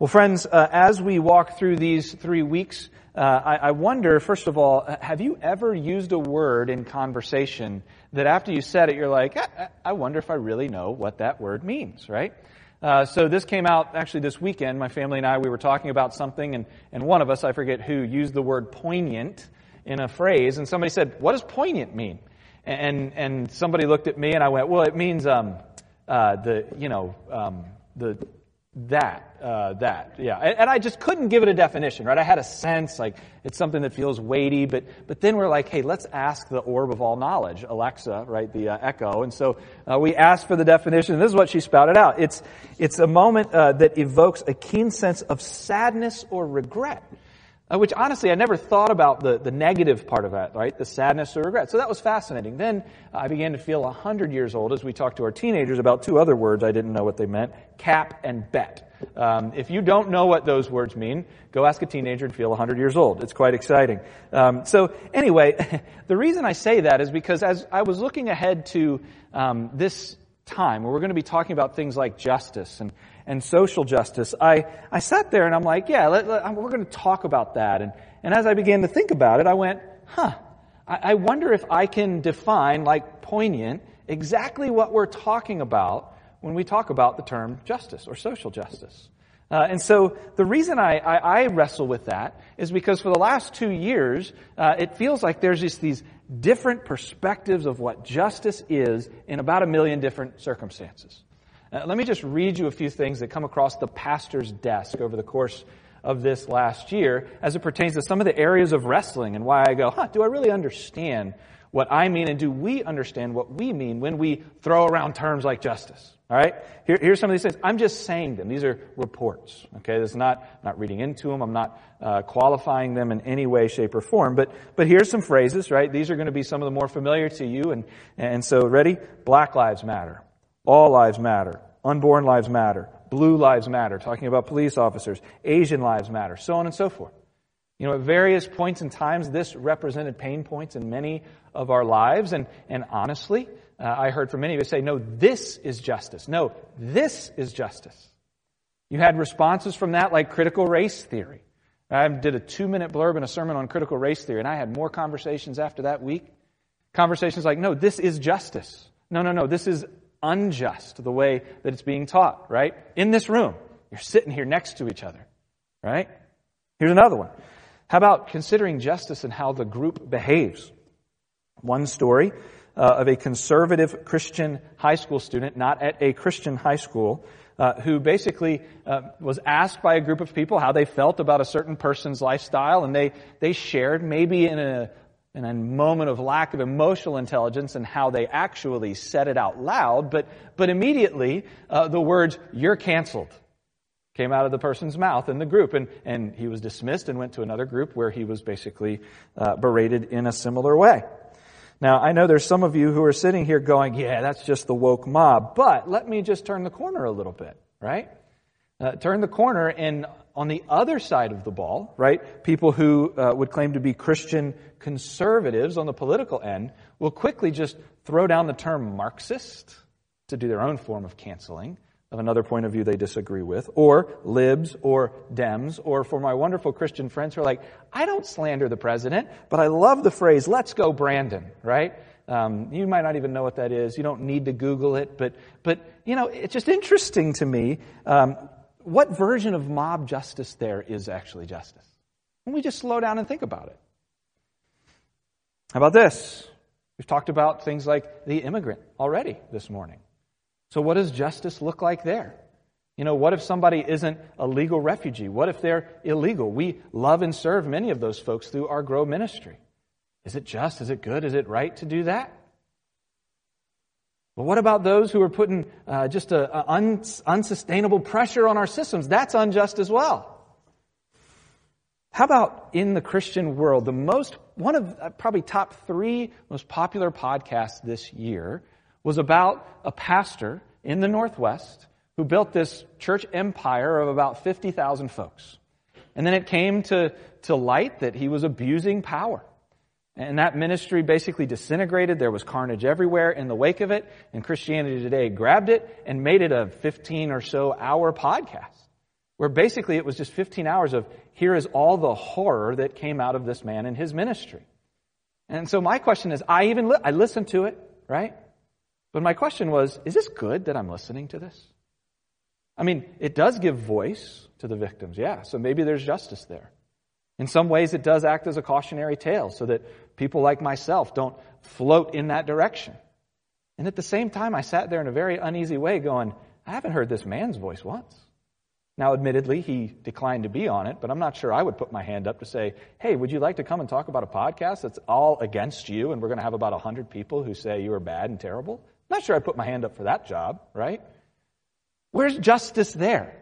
Well, friends, uh, as we walk through these three weeks, uh, I, I, wonder, first of all, have you ever used a word in conversation that after you said it, you're like, I, I wonder if I really know what that word means, right? Uh, so this came out actually this weekend. My family and I, we were talking about something, and, and one of us, I forget who, used the word poignant in a phrase, and somebody said, What does poignant mean? And, and somebody looked at me, and I went, Well, it means um, uh, the, you know, um, the that, uh, that, yeah. And, and, I just couldn't give it a definition, right? I had a sense, like, it's something that feels weighty, but, but then we're like, hey, let's ask the orb of all knowledge, Alexa, right, the uh, echo. And so uh, we asked for the definition, and this is what she spouted out. It's, it's a moment uh, that evokes a keen sense of sadness or regret. Uh, which honestly, I never thought about the, the negative part of that, right? The sadness or regret. So that was fascinating. Then I began to feel 100 years old as we talked to our teenagers about two other words I didn't know what they meant cap and bet. Um, if you don't know what those words mean, go ask a teenager and feel 100 years old. It's quite exciting. Um, so anyway, the reason I say that is because as I was looking ahead to um, this time where we're going to be talking about things like justice and and social justice, I, I sat there and I'm like, yeah, let, let, we're going to talk about that. And, and as I began to think about it, I went, huh, I, I wonder if I can define, like poignant, exactly what we're talking about when we talk about the term justice or social justice. Uh, and so the reason I, I, I, wrestle with that is because for the last two years, uh, it feels like there's just these different perspectives of what justice is in about a million different circumstances. Uh, let me just read you a few things that come across the pastor's desk over the course of this last year as it pertains to some of the areas of wrestling and why I go, huh, do I really understand what I mean and do we understand what we mean when we throw around terms like justice? All right? Here, here's some of these things. I'm just saying them. These are reports. Okay? This is not, not reading into them. I'm not uh, qualifying them in any way, shape, or form. But, but here's some phrases, right? These are going to be some of the more familiar to you. And, and so, ready? Black Lives Matter. All lives matter. Unborn lives matter. Blue lives matter. Talking about police officers. Asian lives matter. So on and so forth. You know, at various points in times, this represented pain points in many of our lives. And, and honestly, uh, I heard from many of you say, no, this is justice. No, this is justice. You had responses from that like critical race theory. I did a two minute blurb in a sermon on critical race theory, and I had more conversations after that week. Conversations like, no, this is justice. No, no, no, this is unjust the way that it's being taught, right? In this room, you're sitting here next to each other, right? Here's another one. How about considering justice and how the group behaves? One story uh, of a conservative Christian high school student, not at a Christian high school, uh, who basically uh, was asked by a group of people how they felt about a certain person's lifestyle, and they they shared maybe in a in a moment of lack of emotional intelligence and how they actually said it out loud, but, but immediately uh, the words, you're canceled, came out of the person's mouth in the group. And, and he was dismissed and went to another group where he was basically uh, berated in a similar way. Now, I know there's some of you who are sitting here going, yeah, that's just the woke mob, but let me just turn the corner a little bit, right? Uh, turn the corner and on the other side of the ball, right, people who uh, would claim to be Christian conservatives on the political end will quickly just throw down the term Marxist to do their own form of canceling of another point of view they disagree with, or libs or Dems, or for my wonderful Christian friends who are like, I don't slander the president, but I love the phrase, let's go Brandon, right? Um, you might not even know what that is. You don't need to Google it, but, but you know, it's just interesting to me um, what version of mob justice there is actually justice. When we just slow down and think about it. How about this? We've talked about things like the immigrant already this morning. So, what does justice look like there? You know, what if somebody isn't a legal refugee? What if they're illegal? We love and serve many of those folks through our Grow ministry. Is it just? Is it good? Is it right to do that? But what about those who are putting uh, just a, a un, unsustainable pressure on our systems? That's unjust as well. How about in the Christian world? The most, one of uh, probably top three most popular podcasts this year was about a pastor in the Northwest who built this church empire of about 50,000 folks. And then it came to, to light that he was abusing power. And that ministry basically disintegrated. There was carnage everywhere in the wake of it. And Christianity Today grabbed it and made it a 15 or so hour podcast. where basically it was just 15 hours of here is all the horror that came out of this man and his ministry. And so my question is, I even, li- I listened to it, right? But my question was, is this good that I'm listening to this? I mean, it does give voice to the victims, yeah, so maybe there's justice there. In some ways, it does act as a cautionary tale so that people like myself don't float in that direction. And at the same time, I sat there in a very uneasy way going, I haven't heard this man's voice once. Now, admittedly, he declined to be on it, but I'm not sure I would put my hand up to say, hey, would you like to come and talk about a podcast that's all against you and we're going to have about 100 people who say you are bad and terrible? Not sure I'd put my hand up for that job, right? Where's justice there?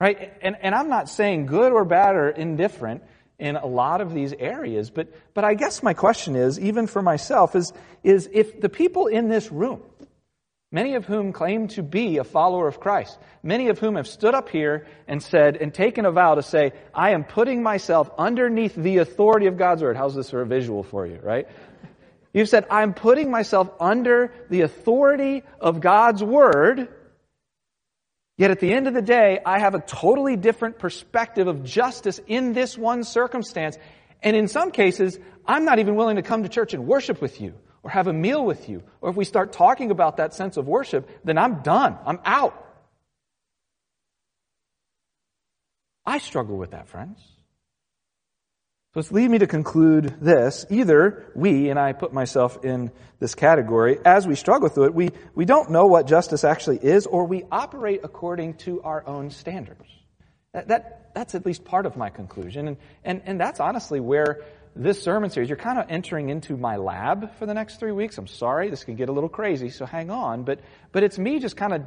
Right? And, and I'm not saying good or bad or indifferent in a lot of these areas, but, but I guess my question is, even for myself, is, is if the people in this room, many of whom claim to be a follower of Christ, many of whom have stood up here and said and taken a vow to say, I am putting myself underneath the authority of God's word. How's this for a visual for you, right? You've said, I'm putting myself under the authority of God's word. Yet at the end of the day, I have a totally different perspective of justice in this one circumstance. And in some cases, I'm not even willing to come to church and worship with you or have a meal with you, or if we start talking about that sense of worship, then I'm done. I'm out. I struggle with that, friends. So it's lead me to conclude this. Either we, and I put myself in this category, as we struggle through it, we, we don't know what justice actually is, or we operate according to our own standards. That, that, that's at least part of my conclusion. And, and, and that's honestly where this sermon series, you're kind of entering into my lab for the next three weeks. I'm sorry, this can get a little crazy, so hang on. But, but it's me just kind of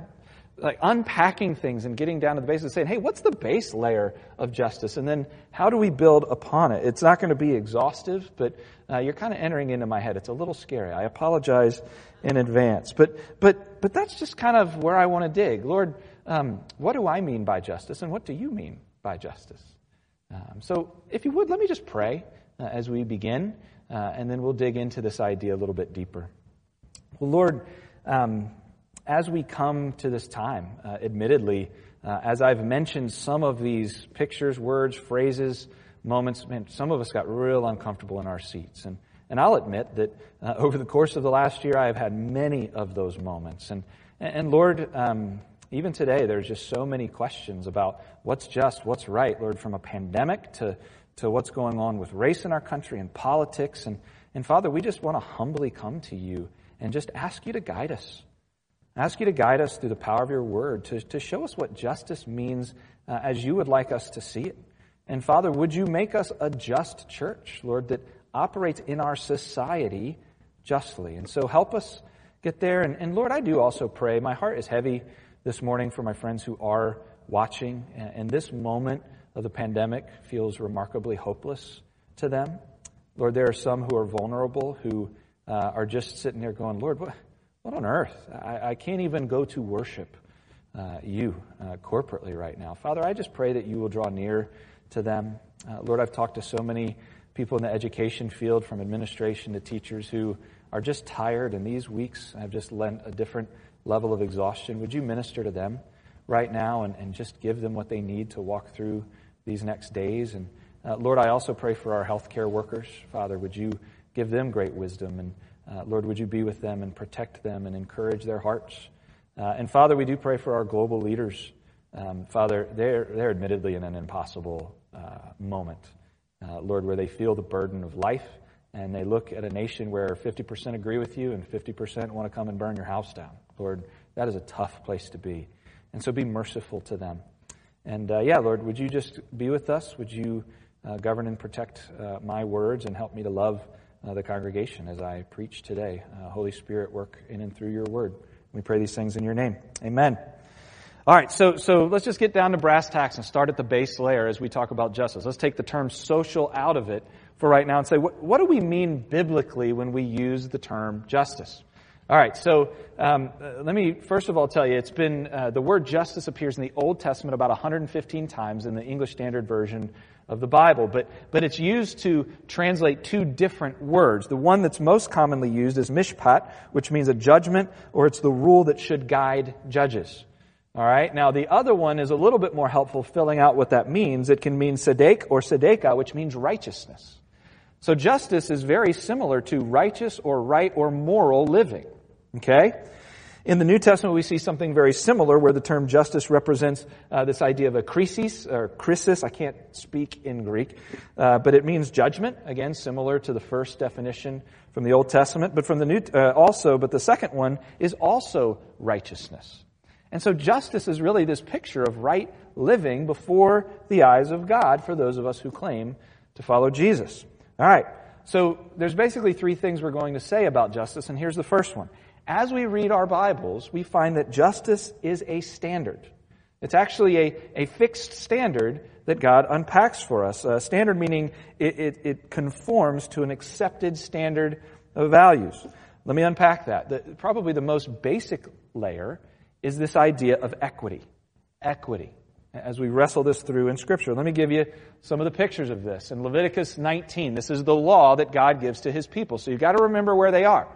like unpacking things and getting down to the basics, saying, hey, what's the base layer of justice? And then how do we build upon it? It's not going to be exhaustive, but uh, you're kind of entering into my head. It's a little scary. I apologize in advance. But, but, but that's just kind of where I want to dig. Lord, um, what do I mean by justice, and what do you mean by justice? Um, so if you would, let me just pray uh, as we begin, uh, and then we'll dig into this idea a little bit deeper. Well, Lord, um, as we come to this time, uh, admittedly, uh, as I've mentioned some of these pictures, words, phrases, moments, man, some of us got real uncomfortable in our seats. And, and I'll admit that uh, over the course of the last year, I have had many of those moments. And, and Lord, um, even today, there's just so many questions about what's just, what's right, Lord, from a pandemic to, to what's going on with race in our country and politics. And, and Father, we just want to humbly come to you and just ask you to guide us. Ask you to guide us through the power of your word, to, to show us what justice means uh, as you would like us to see it. And Father, would you make us a just church, Lord, that operates in our society justly? And so help us get there. And, and Lord, I do also pray. My heart is heavy this morning for my friends who are watching. And, and this moment of the pandemic feels remarkably hopeless to them. Lord, there are some who are vulnerable, who uh, are just sitting there going, Lord, what? What on earth? I, I can't even go to worship uh, you uh, corporately right now. Father, I just pray that you will draw near to them. Uh, Lord, I've talked to so many people in the education field, from administration to teachers, who are just tired, and these weeks have just lent a different level of exhaustion. Would you minister to them right now and, and just give them what they need to walk through these next days? And uh, Lord, I also pray for our healthcare workers. Father, would you give them great wisdom and uh, Lord, would you be with them and protect them and encourage their hearts? Uh, and Father, we do pray for our global leaders. Um, Father, they're, they're admittedly in an impossible uh, moment, uh, Lord, where they feel the burden of life and they look at a nation where 50% agree with you and 50% want to come and burn your house down. Lord, that is a tough place to be. And so be merciful to them. And uh, yeah, Lord, would you just be with us? Would you uh, govern and protect my words and help me to love? Uh, the congregation as I preach today. Uh, Holy Spirit, work in and through your word. We pray these things in your name. Amen. All right, so, so let's just get down to brass tacks and start at the base layer as we talk about justice. Let's take the term social out of it for right now and say, what, what do we mean biblically when we use the term justice? All right, so um, let me first of all tell you, it's been uh, the word justice appears in the Old Testament about 115 times in the English Standard Version of the Bible, but, but it's used to translate two different words. The one that's most commonly used is mishpat, which means a judgment, or it's the rule that should guide judges. All right. Now the other one is a little bit more helpful filling out what that means. It can mean sedek or sedeka, which means righteousness. So justice is very similar to righteous or right or moral living. Okay? In the New Testament, we see something very similar where the term justice represents uh, this idea of a krisis or krisis. I can't speak in Greek, uh, but it means judgment. Again, similar to the first definition from the Old Testament, but from the New uh, also. But the second one is also righteousness. And so justice is really this picture of right living before the eyes of God for those of us who claim to follow Jesus. All right. So there's basically three things we're going to say about justice, and here's the first one. As we read our Bibles, we find that justice is a standard. It's actually a, a fixed standard that God unpacks for us. A standard meaning it, it, it conforms to an accepted standard of values. Let me unpack that. The, probably the most basic layer is this idea of equity. Equity. As we wrestle this through in Scripture, let me give you some of the pictures of this. In Leviticus 19, this is the law that God gives to his people. So you've got to remember where they are.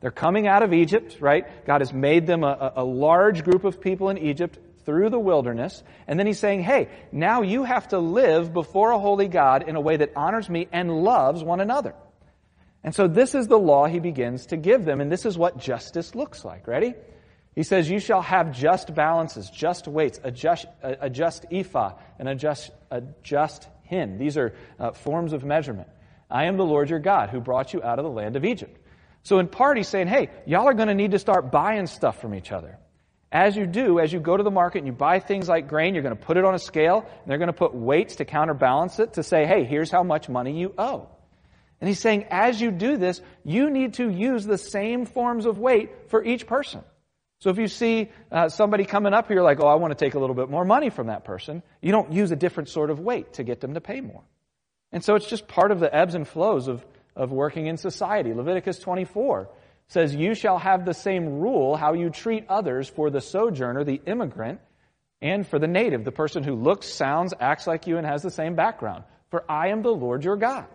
They're coming out of Egypt, right? God has made them a, a large group of people in Egypt through the wilderness. And then he's saying, hey, now you have to live before a holy God in a way that honors me and loves one another. And so this is the law he begins to give them, and this is what justice looks like. Ready? He says, You shall have just balances, just weights, a just, a, a just ephah, and a just, a just hin. These are uh, forms of measurement. I am the Lord your God who brought you out of the land of Egypt. So in part, he's saying, Hey, y'all are going to need to start buying stuff from each other. As you do, as you go to the market and you buy things like grain, you're going to put it on a scale, and they're going to put weights to counterbalance it to say, Hey, here's how much money you owe. And he's saying, as you do this, you need to use the same forms of weight for each person. So if you see uh, somebody coming up here like, oh, I want to take a little bit more money from that person, you don't use a different sort of weight to get them to pay more. And so it's just part of the ebbs and flows of, of working in society. Leviticus 24 says, You shall have the same rule how you treat others for the sojourner, the immigrant, and for the native, the person who looks, sounds, acts like you, and has the same background. For I am the Lord your God.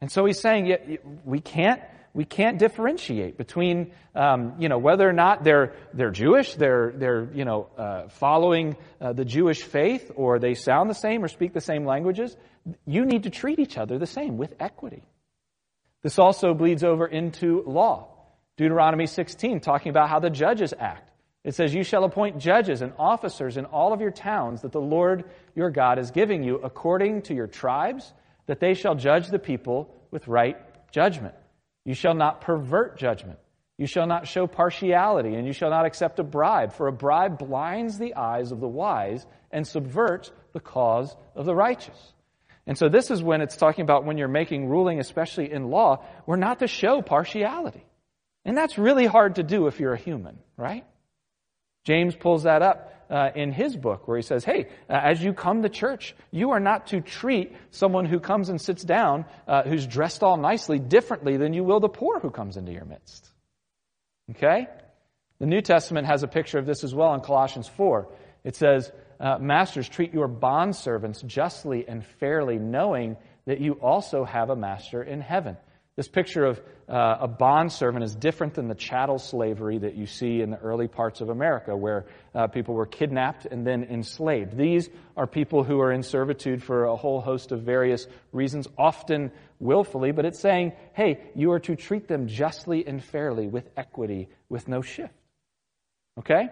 And so he's saying, we can't we can't differentiate between, um, you know, whether or not they're, they're Jewish, they're, they're, you know, uh, following uh, the Jewish faith, or they sound the same or speak the same languages. You need to treat each other the same with equity. This also bleeds over into law. Deuteronomy 16, talking about how the judges act. It says, You shall appoint judges and officers in all of your towns that the Lord your God is giving you according to your tribes, that they shall judge the people with right judgment. You shall not pervert judgment. You shall not show partiality, and you shall not accept a bribe, for a bribe blinds the eyes of the wise and subverts the cause of the righteous. And so this is when it's talking about when you're making ruling, especially in law, we're not to show partiality. And that's really hard to do if you're a human, right? James pulls that up uh, in his book where he says, hey, uh, as you come to church, you are not to treat someone who comes and sits down, uh, who's dressed all nicely, differently than you will the poor who comes into your midst. Okay? The New Testament has a picture of this as well in Colossians 4. It says, uh, Masters, treat your bondservants justly and fairly, knowing that you also have a master in heaven. This picture of uh, a bondservant is different than the chattel slavery that you see in the early parts of America, where uh, people were kidnapped and then enslaved. These are people who are in servitude for a whole host of various reasons, often willfully, but it's saying, hey, you are to treat them justly and fairly with equity, with no shift. Okay?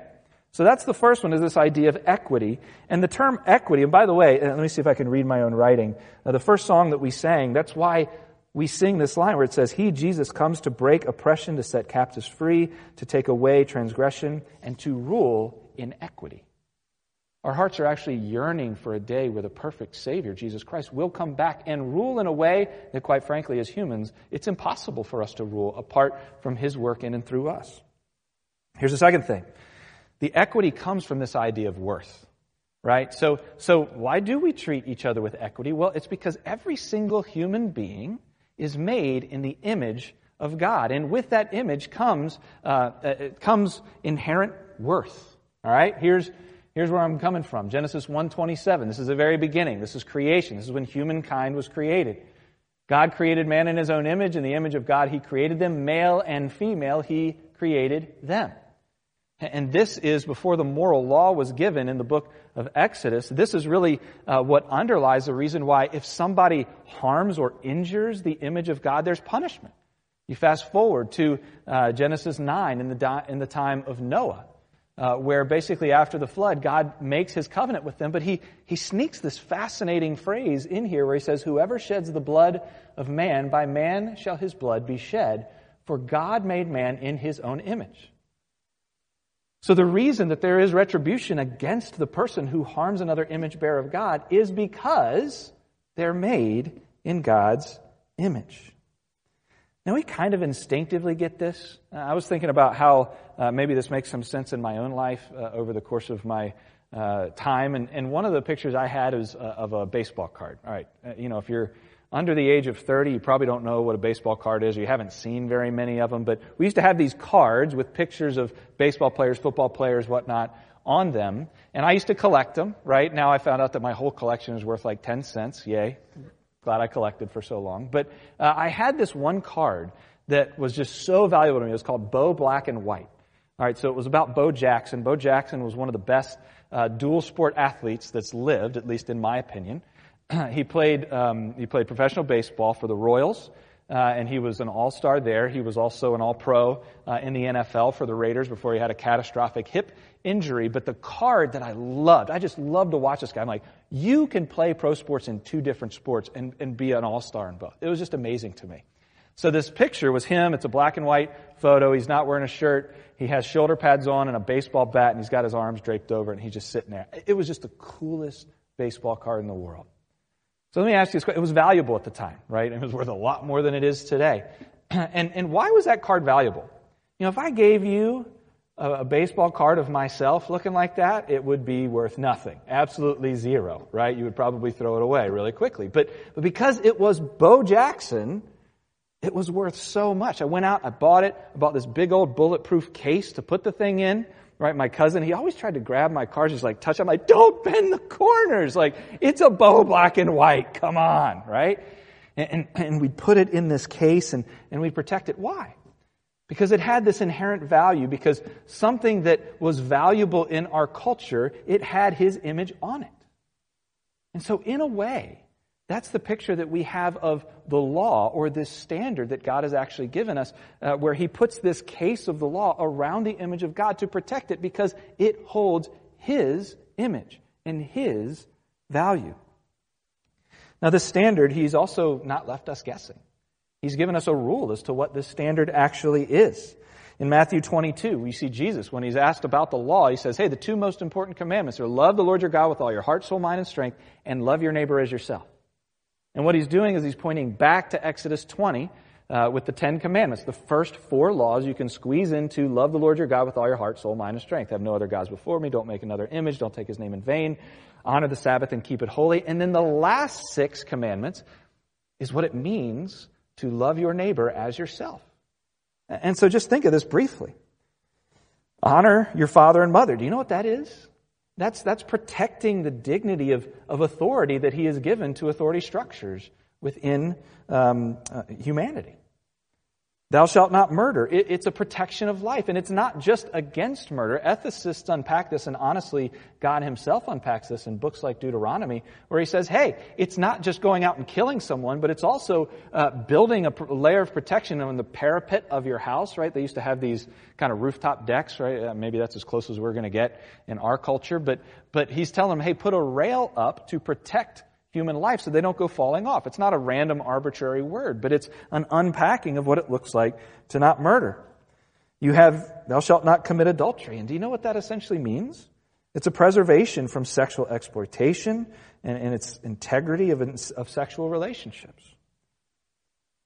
So that's the first one is this idea of equity. And the term equity, and by the way, let me see if I can read my own writing. Uh, the first song that we sang, that's why we sing this line where it says, He, Jesus, comes to break oppression, to set captives free, to take away transgression, and to rule in equity. Our hearts are actually yearning for a day where the perfect Savior, Jesus Christ, will come back and rule in a way that, quite frankly, as humans, it's impossible for us to rule apart from His work in and through us. Here's the second thing the equity comes from this idea of worth. Right? So, so why do we treat each other with equity? Well, it's because every single human being is made in the image of God. And with that image comes, uh, uh comes inherent worth. All right? Here's, here's where I'm coming from. Genesis 1.27. This is the very beginning. This is creation. This is when humankind was created. God created man in his own image. In the image of God, he created them. Male and female, he created them. And this is before the moral law was given in the book of Exodus. This is really uh, what underlies the reason why if somebody harms or injures the image of God, there's punishment. You fast forward to uh, Genesis 9 in the, di- in the time of Noah, uh, where basically after the flood, God makes his covenant with them, but he, he sneaks this fascinating phrase in here where he says, Whoever sheds the blood of man, by man shall his blood be shed, for God made man in his own image. So the reason that there is retribution against the person who harms another image bearer of God is because they're made in God's image. Now we kind of instinctively get this. Uh, I was thinking about how uh, maybe this makes some sense in my own life uh, over the course of my uh, time, and, and, one of the pictures I had is uh, of a baseball card. All right, you know if you're under the age of 30, you probably don't know what a baseball card is, or you haven't seen very many of them, but we used to have these cards with pictures of baseball players, football players, whatnot on them, and I used to collect them, right? Now I found out that my whole collection is worth like 10 cents, yay. Glad I collected for so long. But uh, I had this one card that was just so valuable to me. It was called Bo Black and White. All right, so it was about Bo Jackson. Bo Jackson was one of the best uh, dual sport athletes that's lived, at least in my opinion. he played um, he played professional baseball for the Royals, uh, and he was an All Star there. He was also an All Pro uh, in the NFL for the Raiders before he had a catastrophic hip injury. But the card that I loved, I just loved to watch this guy. I'm like, you can play pro sports in two different sports and, and be an All Star in both. It was just amazing to me. So this picture was him. It's a black and white photo. He's not wearing a shirt. He has shoulder pads on and a baseball bat, and he's got his arms draped over, and he's just sitting there. It was just the coolest baseball card in the world. So let me ask you this question. It was valuable at the time, right? It was worth a lot more than it is today. and, and why was that card valuable? You know, if I gave you a, a baseball card of myself looking like that, it would be worth nothing. Absolutely zero, right? You would probably throw it away really quickly. But, but because it was Bo Jackson, it was worth so much. I went out, I bought it, I bought this big old bulletproof case to put the thing in right? My cousin, he always tried to grab my cars, just like touch. I'm like, don't bend the corners. Like, it's a Bo black and white. Come on, right? And, and, and we'd put it in this case and, and we'd protect it. Why? Because it had this inherent value, because something that was valuable in our culture, it had his image on it. And so in a way, that's the picture that we have of the law or this standard that God has actually given us, uh, where He puts this case of the law around the image of God to protect it because it holds His image and His value. Now, this standard, He's also not left us guessing. He's given us a rule as to what this standard actually is. In Matthew 22, we see Jesus, when he's asked about the law, he says, Hey, the two most important commandments are love the Lord your God with all your heart, soul, mind, and strength, and love your neighbor as yourself. And what he's doing is he's pointing back to Exodus 20 uh, with the Ten Commandments. The first four laws you can squeeze into love the Lord your God with all your heart, soul, mind, and strength. Have no other gods before me. Don't make another image. Don't take his name in vain. Honor the Sabbath and keep it holy. And then the last six commandments is what it means to love your neighbor as yourself. And so just think of this briefly. Honor your father and mother. Do you know what that is? That's, that's protecting the dignity of, of authority that he has given to authority structures within um, uh, humanity. Thou shalt not murder. It, it's a protection of life. And it's not just against murder. Ethicists unpack this, and honestly, God himself unpacks this in books like Deuteronomy, where he says, hey, it's not just going out and killing someone, but it's also uh, building a layer of protection on the parapet of your house, right? They used to have these kind of rooftop decks, right? Uh, maybe that's as close as we're going to get in our culture. But, but he's telling them, hey, put a rail up to protect human life so they don't go falling off. It's not a random arbitrary word, but it's an unpacking of what it looks like to not murder. You have, thou shalt not commit adultery. And do you know what that essentially means? It's a preservation from sexual exploitation and, and its integrity of, of sexual relationships.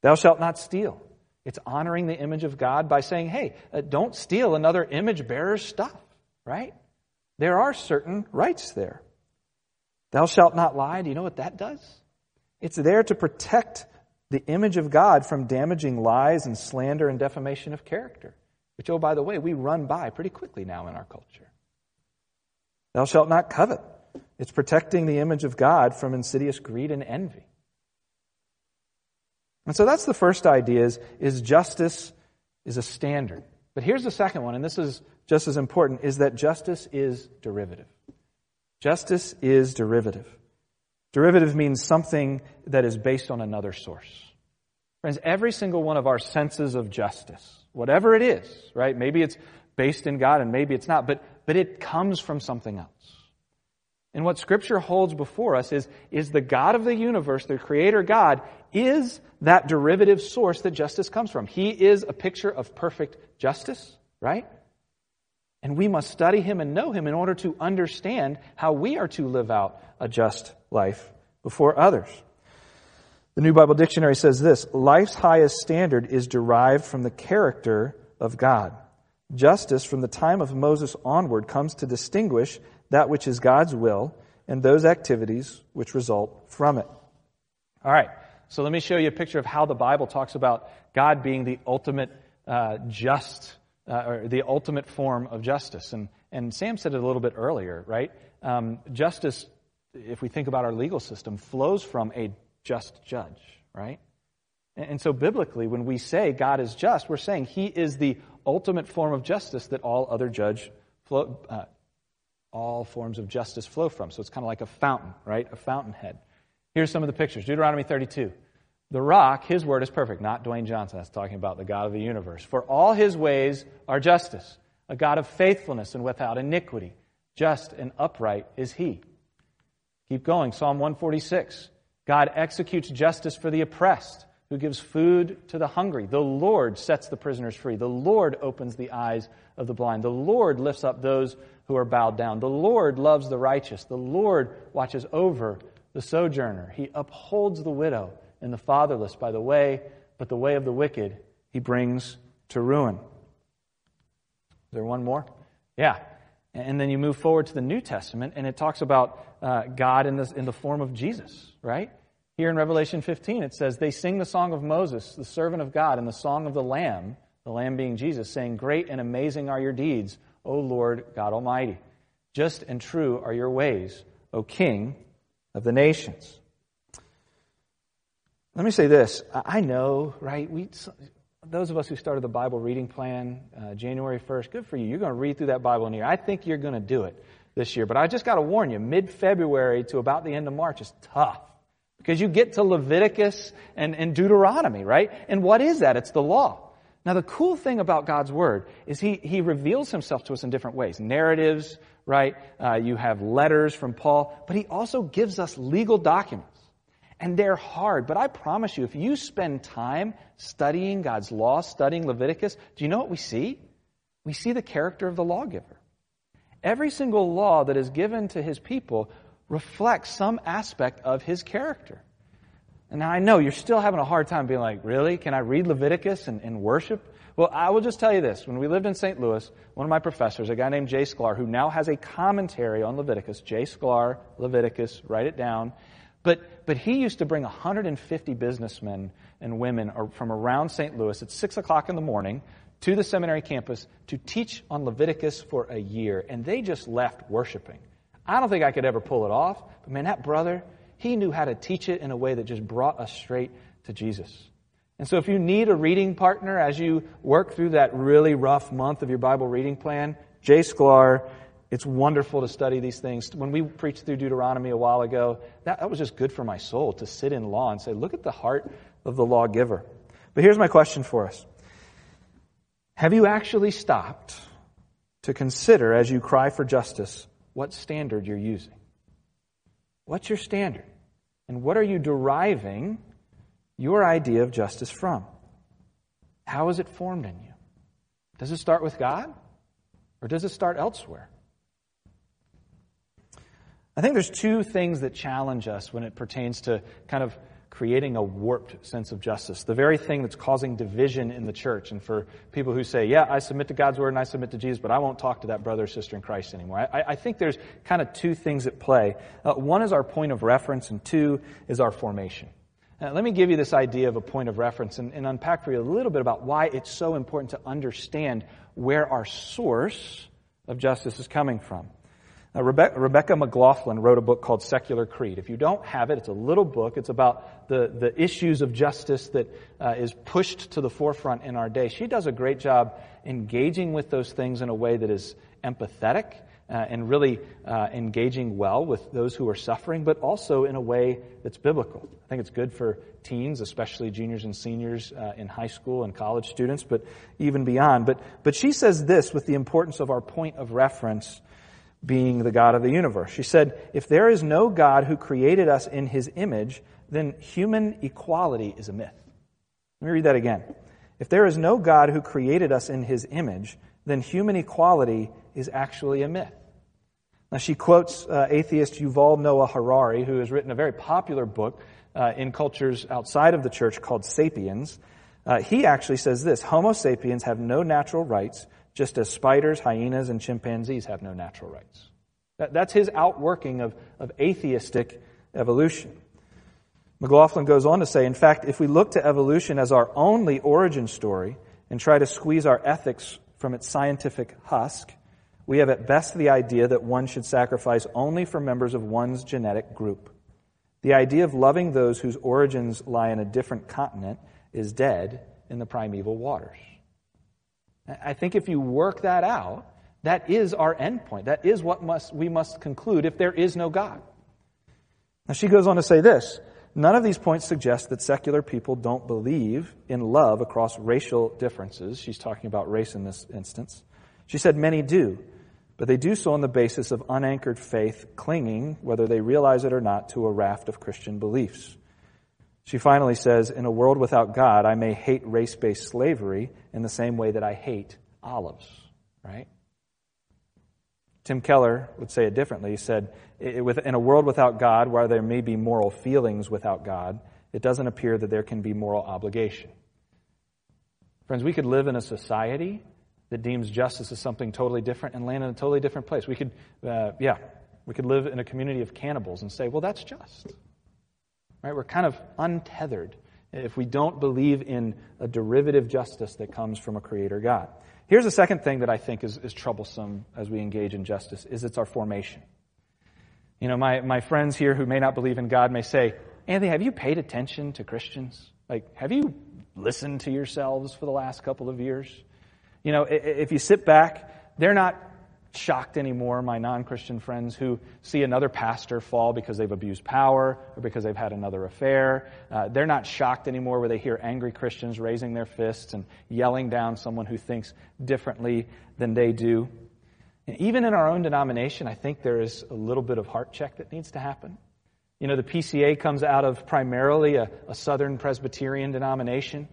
Thou shalt not steal. It's honoring the image of God by saying, hey, uh, don't steal another image bearer's stuff, right? There are certain rights there. Thou shalt not lie. Do you know what that does? It's there to protect the image of God from damaging lies and slander and defamation of character, which, oh, by the way, we run by pretty quickly now in our culture. Thou shalt not covet. It's protecting the image of God from insidious greed and envy. And so that's the first idea is, is justice is a standard. But here's the second one, and this is just as important, is that justice is derivative. Justice is derivative. Derivative means something that is based on another source. Friends, every single one of our senses of justice, whatever it is, right? Maybe it's based in God and maybe it's not, but, but it comes from something else. And what scripture holds before us is, is the God of the universe, the creator God, is that derivative source that justice comes from. He is a picture of perfect justice, right? And we must study him and know him in order to understand how we are to live out a just life before others. The New Bible Dictionary says this Life's highest standard is derived from the character of God. Justice from the time of Moses onward comes to distinguish that which is God's will and those activities which result from it. All right, so let me show you a picture of how the Bible talks about God being the ultimate uh, just, uh, or the ultimate form of justice. And, and Sam said it a little bit earlier, right? Um, justice, if we think about our legal system, flows from a just judge, right? And, and so biblically, when we say God is just, we're saying He is the ultimate form of justice that all other judge flow, uh, all forms of justice flow from. So it's kind of like a fountain, right? A fountainhead. Here's some of the pictures. Deuteronomy 32. The rock, his word is perfect, not Dwayne Johnson. That's talking about the God of the universe. For all his ways are justice, a God of faithfulness and without iniquity. Just and upright is he. Keep going. Psalm 146. God executes justice for the oppressed who gives food to the hungry. The Lord sets the prisoners free. The Lord opens the eyes of the blind. The Lord lifts up those who are bowed down. The Lord loves the righteous. The Lord watches over the sojourner. He upholds the widow and the fatherless by the way, but the way of the wicked he brings to ruin. Is there one more? Yeah. And then you move forward to the New Testament, and it talks about uh, God in, this, in the form of Jesus, right? Here in Revelation 15, it says, They sing the song of Moses, the servant of God, and the song of the Lamb, the Lamb being Jesus, saying, Great and amazing are your deeds, O Lord God Almighty. Just and true are your ways, O King of the nations. Let me say this. I know, right? We, those of us who started the Bible reading plan uh, January 1st, good for you. You're going to read through that Bible in a year. I think you're going to do it this year. But I just got to warn you, mid February to about the end of March is tough. Because you get to Leviticus and, and Deuteronomy, right? And what is that? It's the law. Now, the cool thing about God's Word is He, he reveals Himself to us in different ways. Narratives, right? Uh, you have letters from Paul, but He also gives us legal documents. And they're hard, but I promise you, if you spend time studying God's law, studying Leviticus, do you know what we see? We see the character of the lawgiver. Every single law that is given to His people reflects some aspect of his character. And I know you're still having a hard time being like, really? Can I read Leviticus and, and worship? Well, I will just tell you this. When we lived in St. Louis, one of my professors, a guy named Jay Sklar, who now has a commentary on Leviticus, Jay Sklar, Leviticus, write it down. But, but he used to bring 150 businessmen and women from around St. Louis at 6 o'clock in the morning to the seminary campus to teach on Leviticus for a year. And they just left worshiping. I don't think I could ever pull it off, but man, that brother, he knew how to teach it in a way that just brought us straight to Jesus. And so if you need a reading partner as you work through that really rough month of your Bible reading plan, Jay Sklar, it's wonderful to study these things. When we preached through Deuteronomy a while ago, that, that was just good for my soul to sit in law and say, look at the heart of the lawgiver. But here's my question for us. Have you actually stopped to consider as you cry for justice what standard you're using. What's your standard? And what are you deriving your idea of justice from? How is it formed in you? Does it start with God? Or does it start elsewhere? I think there's two things that challenge us when it pertains to kind of creating a warped sense of justice, the very thing that's causing division in the church. And for people who say, yeah, I submit to God's word and I submit to Jesus, but I won't talk to that brother or sister in Christ anymore. I, I think there's kind of two things at play. Uh, one is our point of reference, and two is our formation. Uh, let me give you this idea of a point of reference and, and unpack for you a little bit about why it's so important to understand where our source of justice is coming from. Now, Rebecca, Rebecca McLaughlin wrote a book called Secular Creed. If you don't have it, it's a little book. It's about the, the issues of justice that uh, is pushed to the forefront in our day. She does a great job engaging with those things in a way that is empathetic uh, and really uh, engaging well with those who are suffering, but also in a way that's biblical. I think it's good for teens, especially juniors and seniors uh, in high school and college students, but even beyond. But, but she says this with the importance of our point of reference being the God of the universe. She said, If there is no God who created us in his image, then human equality is a myth. Let me read that again. If there is no God who created us in his image, then human equality is actually a myth. Now, she quotes uh, atheist Yuval Noah Harari, who has written a very popular book uh, in cultures outside of the church called Sapiens. Uh, he actually says this Homo sapiens have no natural rights just as spiders, hyenas, and chimpanzees have no natural rights. That, that's his outworking of, of atheistic evolution. McLaughlin goes on to say, in fact, if we look to evolution as our only origin story and try to squeeze our ethics from its scientific husk, we have at best the idea that one should sacrifice only for members of one's genetic group. The idea of loving those whose origins lie in a different continent is dead in the primeval waters. I think if you work that out, that is our endpoint. That is what must, we must conclude if there is no God. Now she goes on to say this. None of these points suggest that secular people don't believe in love across racial differences. She's talking about race in this instance. She said many do, but they do so on the basis of unanchored faith, clinging, whether they realize it or not, to a raft of Christian beliefs. She finally says, In a world without God, I may hate race based slavery in the same way that I hate olives, right? Tim Keller would say it differently. He said, In a world without God, where there may be moral feelings without God, it doesn't appear that there can be moral obligation. Friends, we could live in a society that deems justice as something totally different and land in a totally different place. We could, uh, yeah, we could live in a community of cannibals and say, well, that's just. Right? We're kind of untethered if we don't believe in a derivative justice that comes from a creator God. Here's a second thing that I think is, is troublesome as we engage in justice is it's our formation. You know, my, my friends here who may not believe in God may say, Anthony, have you paid attention to Christians? Like, have you listened to yourselves for the last couple of years? You know, if you sit back, they're not shocked anymore, my non Christian friends who see another pastor fall because they've abused power or because they've had another affair. Uh, they're not shocked anymore where they hear angry Christians raising their fists and yelling down someone who thinks differently than they do. And even in our own denomination, I think there is a little bit of heart check that needs to happen. You know, the PCA comes out of primarily a, a Southern Presbyterian denomination.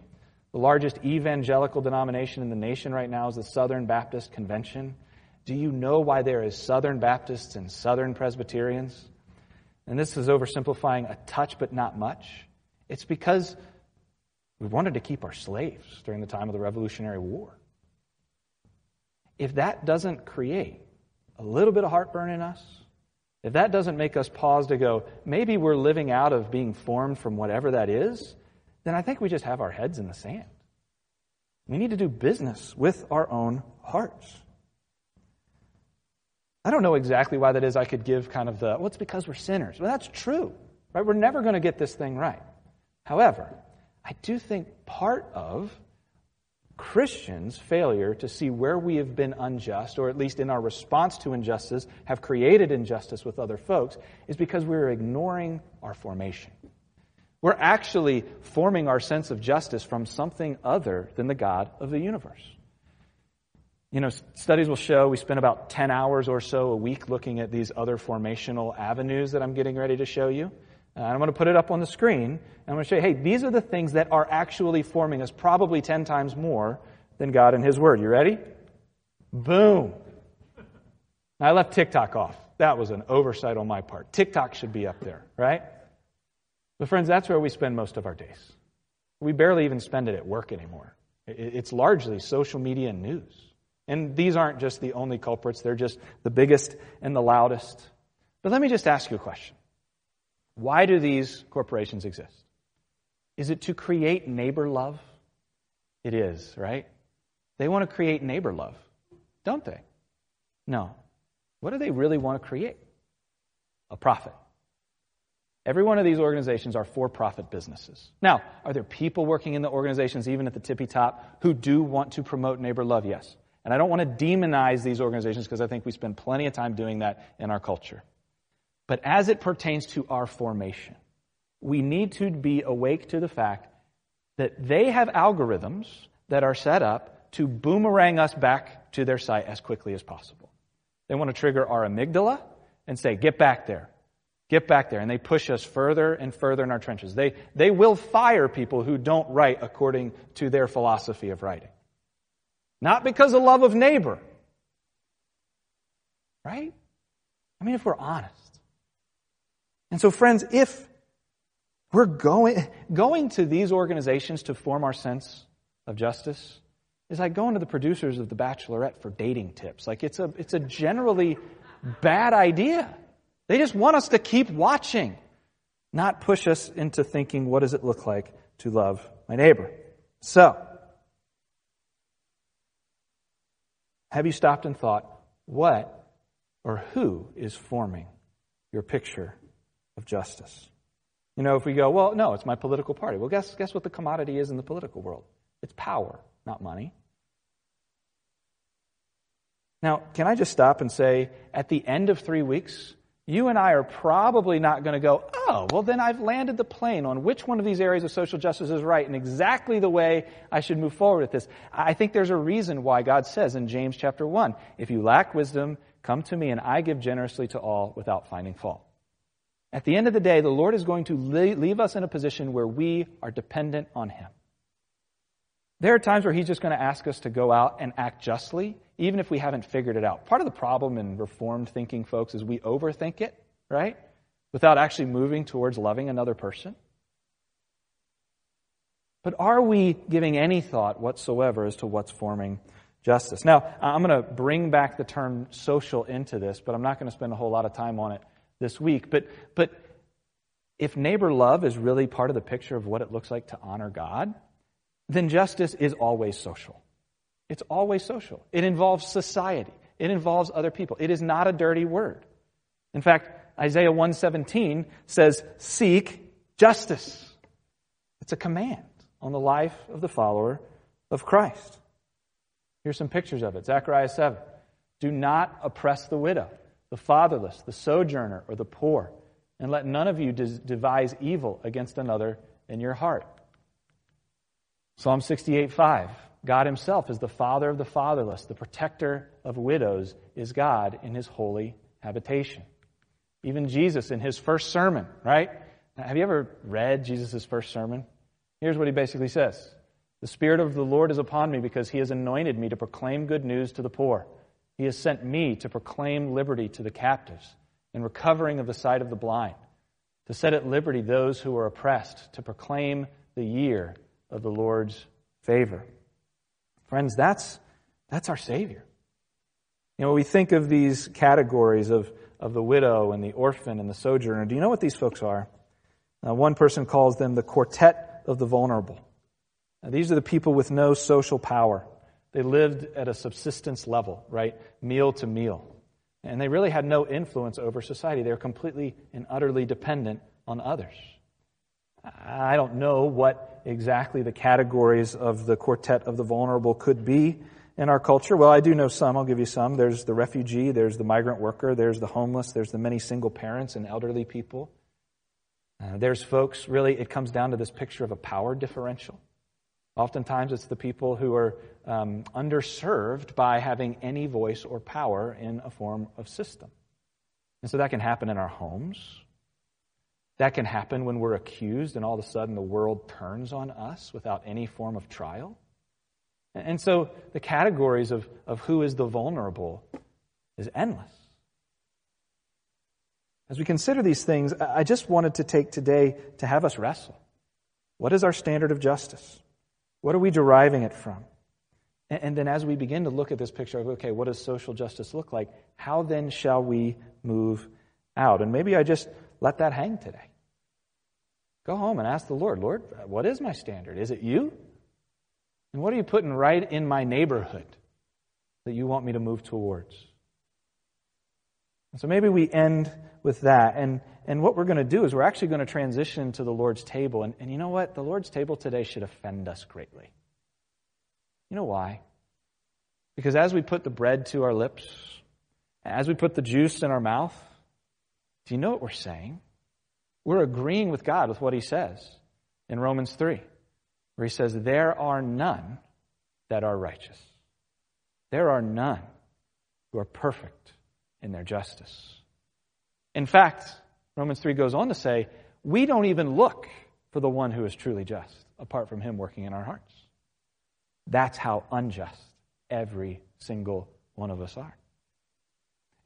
The largest evangelical denomination in the nation right now is the Southern Baptist Convention. Do you know why there is Southern Baptists and Southern Presbyterians? And this is oversimplifying a touch, but not much. It's because we wanted to keep our slaves during the time of the Revolutionary War. If that doesn't create a little bit of heartburn in us, if that doesn't make us pause to go, maybe we're living out of being formed from whatever that is, then I think we just have our heads in the sand. We need to do business with our own hearts. I don't know exactly why that is. I could give kind of the, well, it's because we're sinners. Well, that's true, right? We're never going to get this thing right. However, I do think part of Christians' failure to see where we have been unjust, or at least in our response to injustice, have created injustice with other folks, is because we're ignoring our formation. We're actually forming our sense of justice from something other than the God of the universe. You know, studies will show we spend about 10 hours or so a week looking at these other formational avenues that I'm getting ready to show you. Uh, I'm going to put it up on the screen. And I'm going to show you, hey, these are the things that are actually forming us probably 10 times more than God and His Word. You ready? Boom. I left TikTok off. That was an oversight on my part. TikTok should be up there, right? But, friends, that's where we spend most of our days. We barely even spend it at work anymore. It's largely social media and news. And these aren't just the only culprits, they're just the biggest and the loudest. But let me just ask you a question Why do these corporations exist? Is it to create neighbor love? It is, right? They want to create neighbor love, don't they? No. What do they really want to create? A profit. Every one of these organizations are for profit businesses. Now, are there people working in the organizations, even at the tippy top, who do want to promote neighbor love? Yes. And I don't want to demonize these organizations because I think we spend plenty of time doing that in our culture. But as it pertains to our formation, we need to be awake to the fact that they have algorithms that are set up to boomerang us back to their site as quickly as possible. They want to trigger our amygdala and say, get back there. Get back there. And they push us further and further in our trenches. They, they will fire people who don't write according to their philosophy of writing. Not because of love of neighbor. Right? I mean, if we're honest. And so, friends, if we're going, going to these organizations to form our sense of justice is like going to the producers of The Bachelorette for dating tips. Like it's a, it's a generally bad idea. They just want us to keep watching, not push us into thinking, what does it look like to love my neighbor? So, have you stopped and thought, what or who is forming your picture of justice? You know, if we go, well, no, it's my political party. Well, guess, guess what the commodity is in the political world? It's power, not money. Now, can I just stop and say, at the end of three weeks, you and I are probably not going to go, oh, well, then I've landed the plane on which one of these areas of social justice is right and exactly the way I should move forward with this. I think there's a reason why God says in James chapter 1, if you lack wisdom, come to me and I give generously to all without finding fault. At the end of the day, the Lord is going to leave us in a position where we are dependent on Him. There are times where He's just going to ask us to go out and act justly, even if we haven't figured it out. Part of the problem in reformed thinking, folks, is we overthink it, right? Without actually moving towards loving another person. But are we giving any thought whatsoever as to what's forming justice? Now, I'm going to bring back the term social into this, but I'm not going to spend a whole lot of time on it this week. But, but if neighbor love is really part of the picture of what it looks like to honor God, then justice is always social. It's always social. It involves society. It involves other people. It is not a dirty word. In fact, Isaiah 117 says, seek justice. It's a command on the life of the follower of Christ. Here's some pictures of it. Zechariah 7. Do not oppress the widow the fatherless, the sojourner, or the poor, and let none of you devise evil against another in your heart. Psalm 68 5. God Himself is the Father of the fatherless, the protector of widows is God in His holy habitation. Even Jesus in His first sermon, right? Have you ever read Jesus' first sermon? Here's what He basically says The Spirit of the Lord is upon me because He has anointed me to proclaim good news to the poor. He has sent me to proclaim liberty to the captives and recovering of the sight of the blind, to set at liberty those who are oppressed, to proclaim the year of the Lord's favor. Friends, that's, that's our Savior. You know, we think of these categories of, of the widow and the orphan and the sojourner. Do you know what these folks are? Uh, one person calls them the quartet of the vulnerable. Now, these are the people with no social power. They lived at a subsistence level, right? Meal to meal. And they really had no influence over society. They were completely and utterly dependent on others. I don't know what exactly the categories of the quartet of the vulnerable could be in our culture. Well, I do know some. I'll give you some. There's the refugee, there's the migrant worker, there's the homeless, there's the many single parents and elderly people. Uh, there's folks, really, it comes down to this picture of a power differential. Oftentimes, it's the people who are um, underserved by having any voice or power in a form of system. And so that can happen in our homes. That can happen when we're accused and all of a sudden the world turns on us without any form of trial. And so the categories of, of who is the vulnerable is endless. As we consider these things, I just wanted to take today to have us wrestle. What is our standard of justice? What are we deriving it from? And then as we begin to look at this picture of, okay, what does social justice look like? How then shall we move out? And maybe I just let that hang today. Go home and ask the Lord, Lord, what is my standard? Is it you? And what are you putting right in my neighborhood that you want me to move towards? So maybe we end with that. And, and what we're going to do is we're actually going to transition to the Lord's table. And, and you know what? The Lord's table today should offend us greatly. You know why? Because as we put the bread to our lips, as we put the juice in our mouth, do you know what we're saying? We're agreeing with God with what He says in Romans 3, where He says, There are none that are righteous. There are none who are perfect in their justice. In fact, Romans 3 goes on to say, we don't even look for the one who is truly just apart from him working in our hearts. That's how unjust every single one of us are.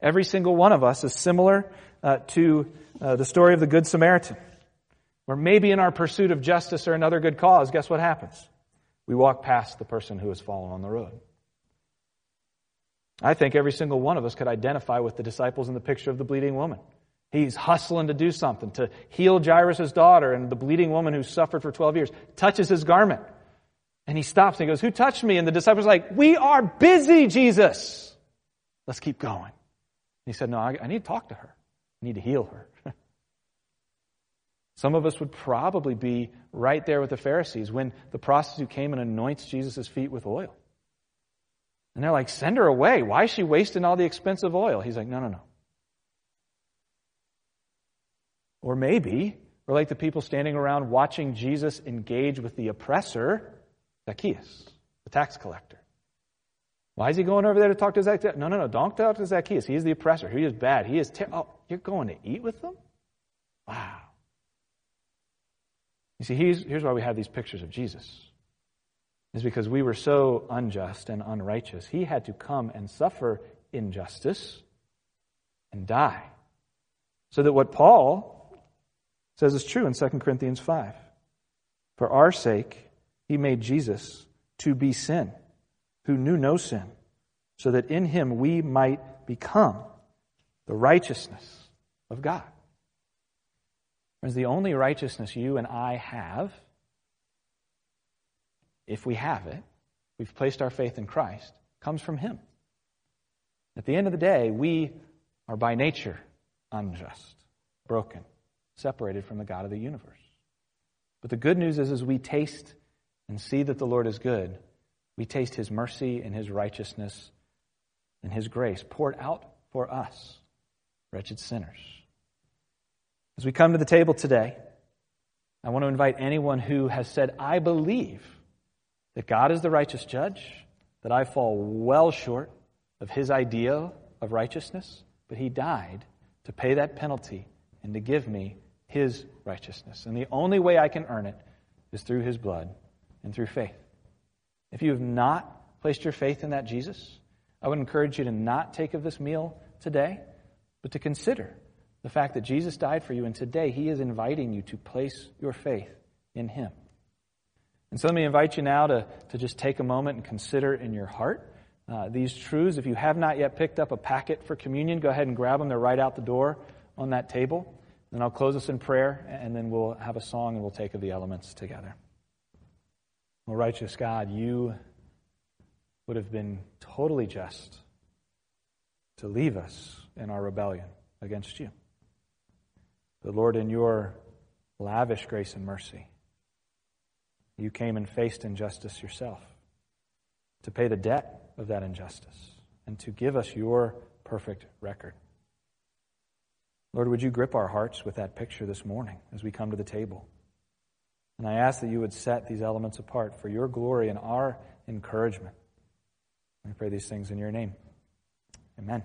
Every single one of us is similar uh, to uh, the story of the Good Samaritan, where maybe in our pursuit of justice or another good cause, guess what happens? We walk past the person who has fallen on the road. I think every single one of us could identify with the disciples in the picture of the bleeding woman. He's hustling to do something, to heal Jairus' daughter, and the bleeding woman who suffered for 12 years touches his garment. And he stops and he goes, Who touched me? And the disciples are like, We are busy, Jesus. Let's keep going. He said, No, I, I need to talk to her. I need to heal her. Some of us would probably be right there with the Pharisees when the prostitute came and anoints Jesus' feet with oil. And they're like, send her away. Why is she wasting all the expensive oil? He's like, no, no, no. Or maybe we're like the people standing around watching Jesus engage with the oppressor, Zacchaeus, the tax collector. Why is he going over there to talk to Zacchaeus? No, no, no. Don't talk to Zacchaeus. He is the oppressor. He is bad. He is. Ter- oh, you're going to eat with them? Wow. You see, here's why we have these pictures of Jesus is because we were so unjust and unrighteous. He had to come and suffer injustice and die. So that what Paul says is true in 2 Corinthians 5. For our sake, he made Jesus to be sin, who knew no sin, so that in him we might become the righteousness of God. Friends, the only righteousness you and I have if we have it, we've placed our faith in Christ, comes from Him. At the end of the day, we are by nature unjust, broken, separated from the God of the universe. But the good news is, as we taste and see that the Lord is good, we taste His mercy and His righteousness and His grace poured out for us, wretched sinners. As we come to the table today, I want to invite anyone who has said, I believe that God is the righteous judge, that I fall well short of his idea of righteousness, but he died to pay that penalty and to give me his righteousness. And the only way I can earn it is through his blood and through faith. If you have not placed your faith in that Jesus, I would encourage you to not take of this meal today, but to consider the fact that Jesus died for you, and today he is inviting you to place your faith in him. And so let me invite you now to, to just take a moment and consider in your heart uh, these truths. If you have not yet picked up a packet for communion, go ahead and grab them. They're right out the door on that table. Then I'll close us in prayer, and then we'll have a song and we'll take of the elements together. Well, righteous God, you would have been totally just to leave us in our rebellion against you. But Lord, in your lavish grace and mercy, you came and faced injustice yourself to pay the debt of that injustice and to give us your perfect record. Lord, would you grip our hearts with that picture this morning as we come to the table? And I ask that you would set these elements apart for your glory and our encouragement. I pray these things in your name. Amen.